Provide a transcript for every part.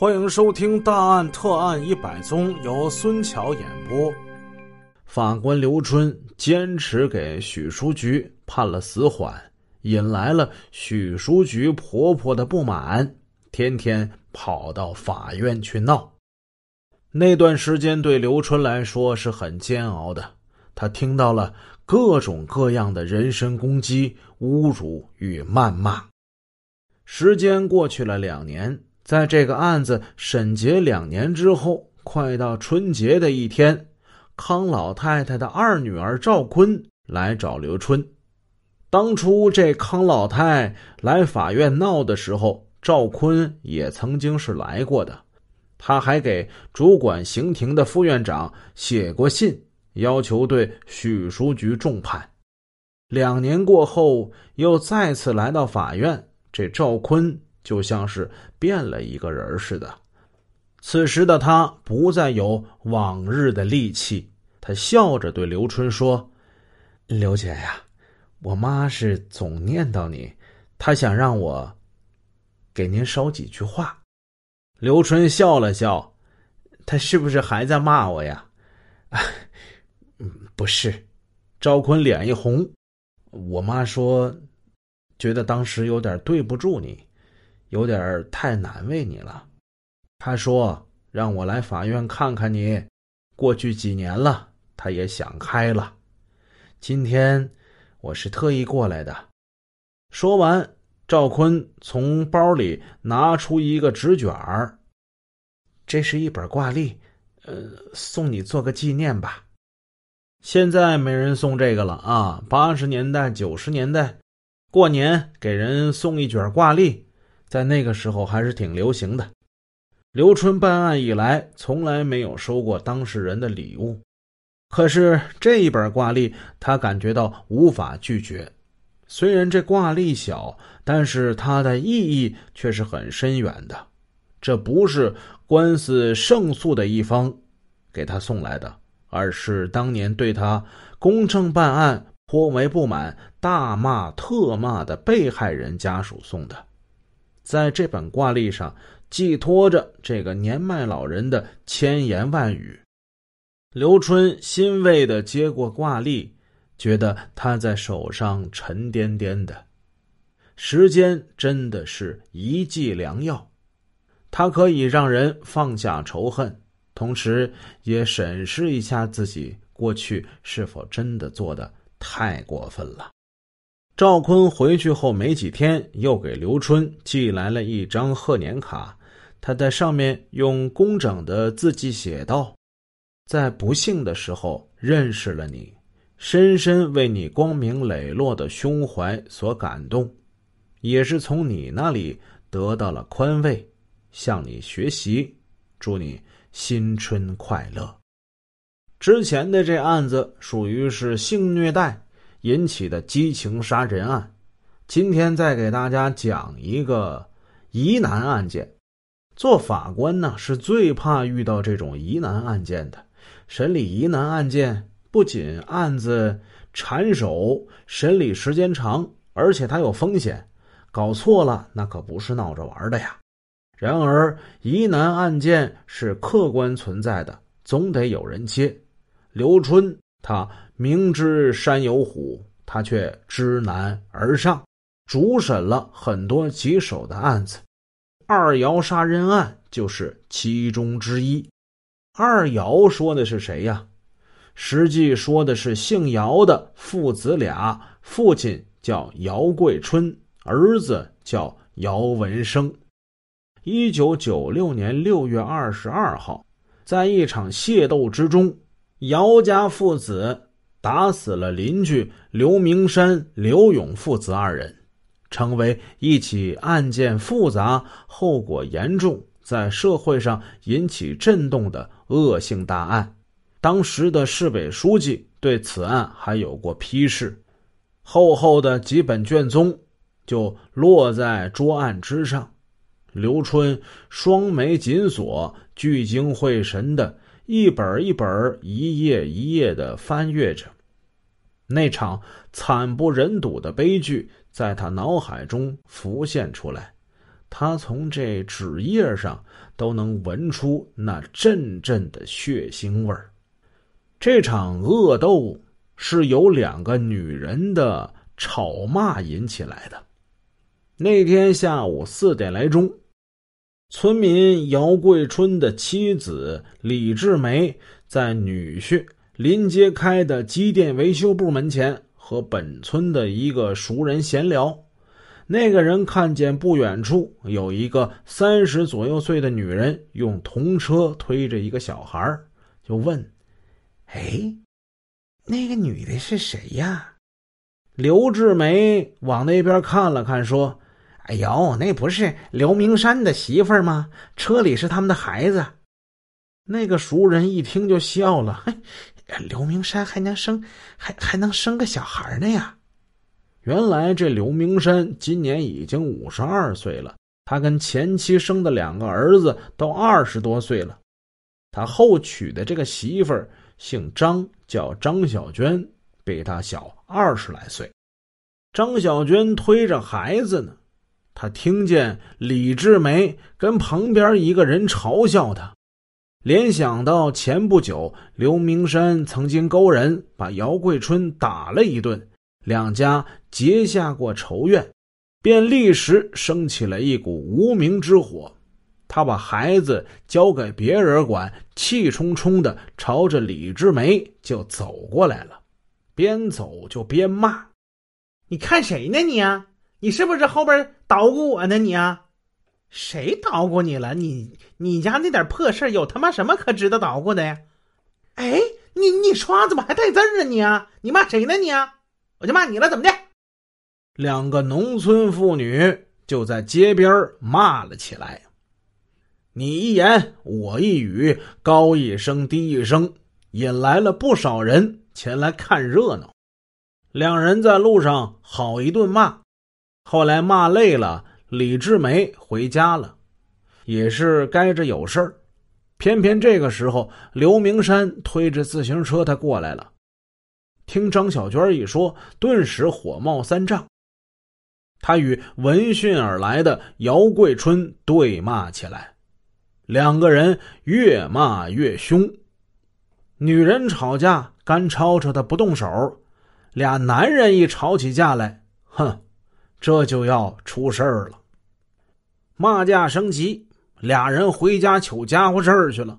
欢迎收听《大案特案一百宗》，由孙桥演播。法官刘春坚持给许书菊判了死缓，引来了许书菊婆婆的不满，天天跑到法院去闹。那段时间对刘春来说是很煎熬的，他听到了各种各样的人身攻击、侮辱与谩骂。时间过去了两年。在这个案子审结两年之后，快到春节的一天，康老太太的二女儿赵坤来找刘春。当初这康老太来法院闹的时候，赵坤也曾经是来过的，他还给主管刑庭的副院长写过信，要求对许书局重判。两年过后，又再次来到法院，这赵坤。就像是变了一个人似的。此时的他不再有往日的戾气，他笑着对刘春说：“刘姐呀，我妈是总念叨你，她想让我给您捎几句话。”刘春笑了笑：“他是不是还在骂我呀？”“ 嗯，不是。”赵坤脸一红：“我妈说，觉得当时有点对不住你。”有点太难为你了，他说让我来法院看看你。过去几年了，他也想开了。今天我是特意过来的。说完，赵坤从包里拿出一个纸卷儿，这是一本挂历，呃，送你做个纪念吧。现在没人送这个了啊！八十年代、九十年代，过年给人送一卷挂历。在那个时候还是挺流行的。刘春办案以来，从来没有收过当事人的礼物，可是这一本挂历，他感觉到无法拒绝。虽然这挂历小，但是它的意义却是很深远的。这不是官司胜诉的一方给他送来的，而是当年对他公正办案颇为不满、大骂特骂的被害人家属送的。在这本挂历上，寄托着这个年迈老人的千言万语。刘春欣慰的接过挂历，觉得他在手上沉甸甸的。时间真的是一剂良药，它可以让人放下仇恨，同时也审视一下自己过去是否真的做的太过分了。赵坤回去后没几天，又给刘春寄来了一张贺年卡。他在上面用工整的字迹写道：“在不幸的时候认识了你，深深为你光明磊落的胸怀所感动，也是从你那里得到了宽慰，向你学习。祝你新春快乐。”之前的这案子属于是性虐待。引起的激情杀人案，今天再给大家讲一个疑难案件。做法官呢是最怕遇到这种疑难案件的。审理疑难案件，不仅案子缠手，审理时间长，而且它有风险，搞错了那可不是闹着玩的呀。然而疑难案件是客观存在的，总得有人接。刘春他。明知山有虎，他却知难而上，主审了很多棘手的案子。二姚杀人案就是其中之一。二姚说的是谁呀？实际说的是姓姚的父子俩，父亲叫姚桂春，儿子叫姚文生。一九九六年六月二十二号，在一场械斗之中，姚家父子。打死了邻居刘明山、刘勇父子二人，成为一起案件复杂、后果严重、在社会上引起震动的恶性大案。当时的市委书记对此案还有过批示，厚厚的几本卷宗就落在桌案之上。刘春双眉紧锁，聚精会神的。一本一本、一页一页的翻阅着，那场惨不忍睹的悲剧在他脑海中浮现出来。他从这纸页上都能闻出那阵阵的血腥味儿。这场恶斗是由两个女人的吵骂引起来的。那天下午四点来钟，村民姚桂春的妻子李志梅在女婿临街开的机电维修部门前和本村的一个熟人闲聊。那个人看见不远处有一个三十左右岁的女人用童车推着一个小孩，就问：“哎，那个女的是谁呀？”刘志梅往那边看了看，说。哎呦，那不是刘明山的媳妇儿吗？车里是他们的孩子。那个熟人一听就笑了：“嘿，刘明山还能生，还还能生个小孩呢呀！”原来这刘明山今年已经五十二岁了，他跟前妻生的两个儿子都二十多岁了。他后娶的这个媳妇儿姓张，叫张小娟，比他小二十来岁。张小娟推着孩子呢。他听见李志梅跟旁边一个人嘲笑他，联想到前不久刘明山曾经勾人把姚桂春打了一顿，两家结下过仇怨，便立时升起了一股无名之火。他把孩子交给别人管，气冲冲的朝着李志梅就走过来了，边走就边骂：“你看谁呢你啊？”你是不是后边捣鼓我呢？你啊，谁捣鼓你了？你你家那点破事有他妈什么可值得捣鼓的呀？哎，你你说话怎么还带字儿啊？你啊，你骂谁呢？你啊，我就骂你了，怎么的？两个农村妇女就在街边骂了起来，你一言我一语，高一声低一声，引来了不少人前来看热闹。两人在路上好一顿骂。后来骂累了，李志梅回家了，也是该着有事儿。偏偏这个时候，刘明山推着自行车他过来了，听张小娟一说，顿时火冒三丈。他与闻讯而来的姚桂春对骂起来，两个人越骂越凶。女人吵架干吵吵的不动手，俩男人一吵起架来，哼。这就要出事儿了，骂架升级，俩人回家取家伙事儿去了。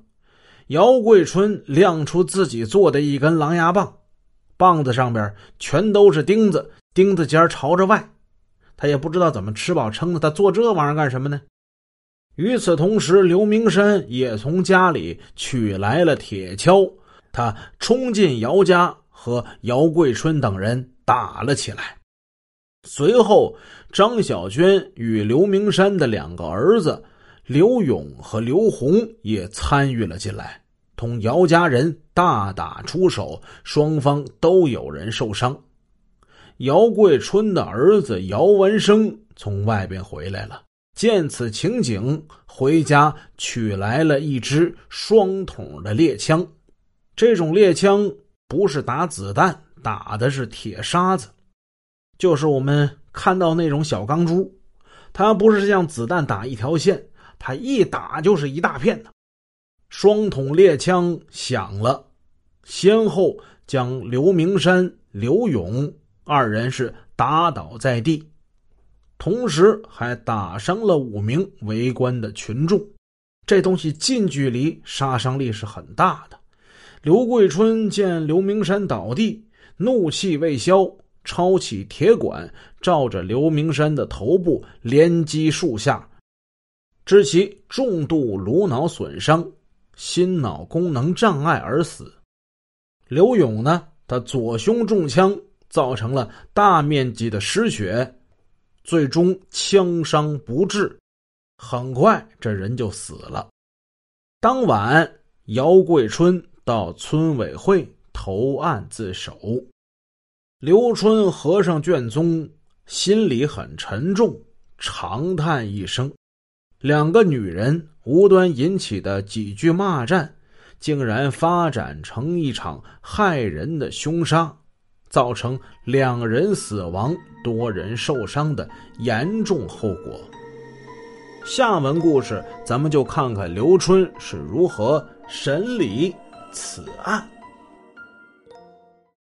姚桂春亮出自己做的一根狼牙棒，棒子上边全都是钉子，钉子尖朝着外。他也不知道怎么吃饱撑的，他做这玩意儿干什么呢？与此同时，刘明山也从家里取来了铁锹，他冲进姚家，和姚桂春等人打了起来。随后，张小娟与刘明山的两个儿子刘勇和刘红也参与了进来，同姚家人大打出手，双方都有人受伤。姚桂春的儿子姚文生从外边回来了，见此情景，回家取来了一支双筒的猎枪。这种猎枪不是打子弹，打的是铁沙子。就是我们看到那种小钢珠，它不是像子弹打一条线，它一打就是一大片的。双筒猎枪响了，先后将刘明山、刘勇二人是打倒在地，同时还打伤了五名围观的群众。这东西近距离杀伤力是很大的。刘桂春见刘明山倒地，怒气未消。抄起铁管，照着刘明山的头部连击数下，致其重度颅脑损伤、心脑功能障碍而死。刘勇呢，他左胸中枪，造成了大面积的失血，最终枪伤不治，很快这人就死了。当晚，姚桂春到村委会投案自首。刘春合上卷宗，心里很沉重，长叹一声。两个女人无端引起的几句骂战，竟然发展成一场害人的凶杀，造成两人死亡、多人受伤的严重后果。下文故事咱们就看看刘春是如何审理此案。